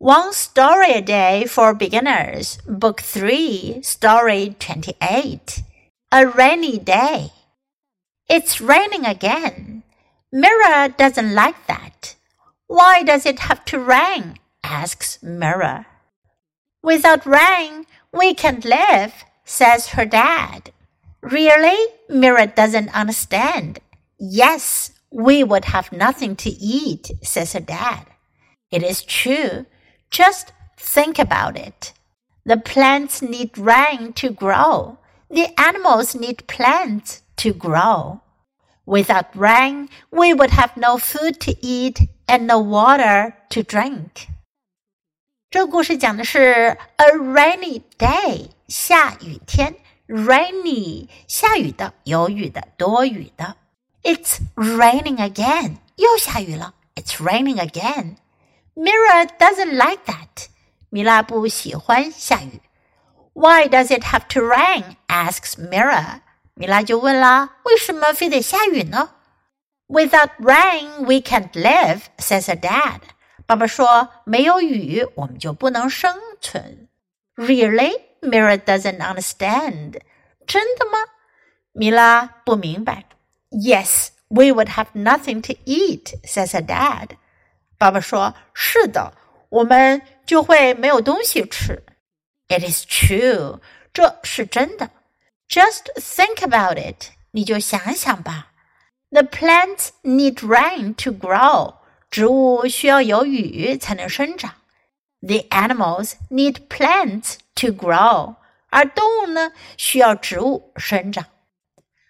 One Story a Day for Beginners, Book 3, Story 28. A Rainy Day. It's raining again. Mira doesn't like that. Why does it have to rain? asks Mira. Without rain, we can't live, says her dad. Really? Mira doesn't understand. Yes, we would have nothing to eat, says her dad. It is true. Just think about it. The plants need rain to grow. The animals need plants to grow. Without rain, we would have no food to eat and no water to drink. 这个故事讲的是 a rainy day，下雨天。rainy，下雨的，有雨的，多雨的。It's raining again，又下雨了。It's raining again。 Mira doesn't like that. 米拉不喜欢下雨。Why does it have to rain? asks Mira. 米拉就问啦，为什么非得下雨呢？Without rain, we can't live, says her dad. 爸爸说，没有雨，我们就不能生存。Really? Mira doesn't understand. 真的吗？米拉不明白。Yes, we would have nothing to eat, says her dad. 爸爸说：“是的，我们就会没有东西吃。” It is true，这是真的。Just think about it，你就想想吧。The plants need rain to grow，植物需要有雨才能生长。The animals need plants to grow，而动物呢需要植物生长。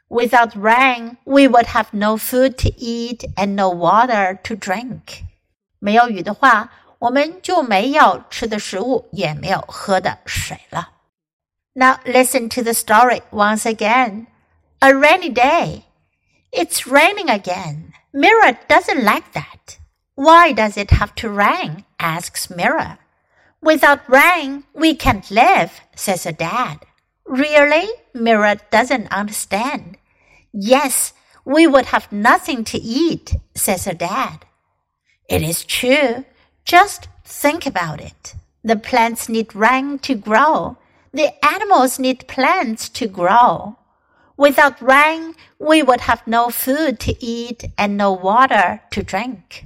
Without rain, we would have no food to eat and no water to drink. 没有雨的话，我们就没有吃的食物，也没有喝的水了。Now listen to the story once again. A rainy day. It's raining again. Mira doesn't like that. Why does it have to rain? asks Mira. Without rain, we can't live, says her dad. Really? Mira doesn't understand. Yes, we would have nothing to eat, says her dad. It is true. Just think about it. The plants need rain to grow. The animals need plants to grow. Without rain, we would have no food to eat and no water to drink.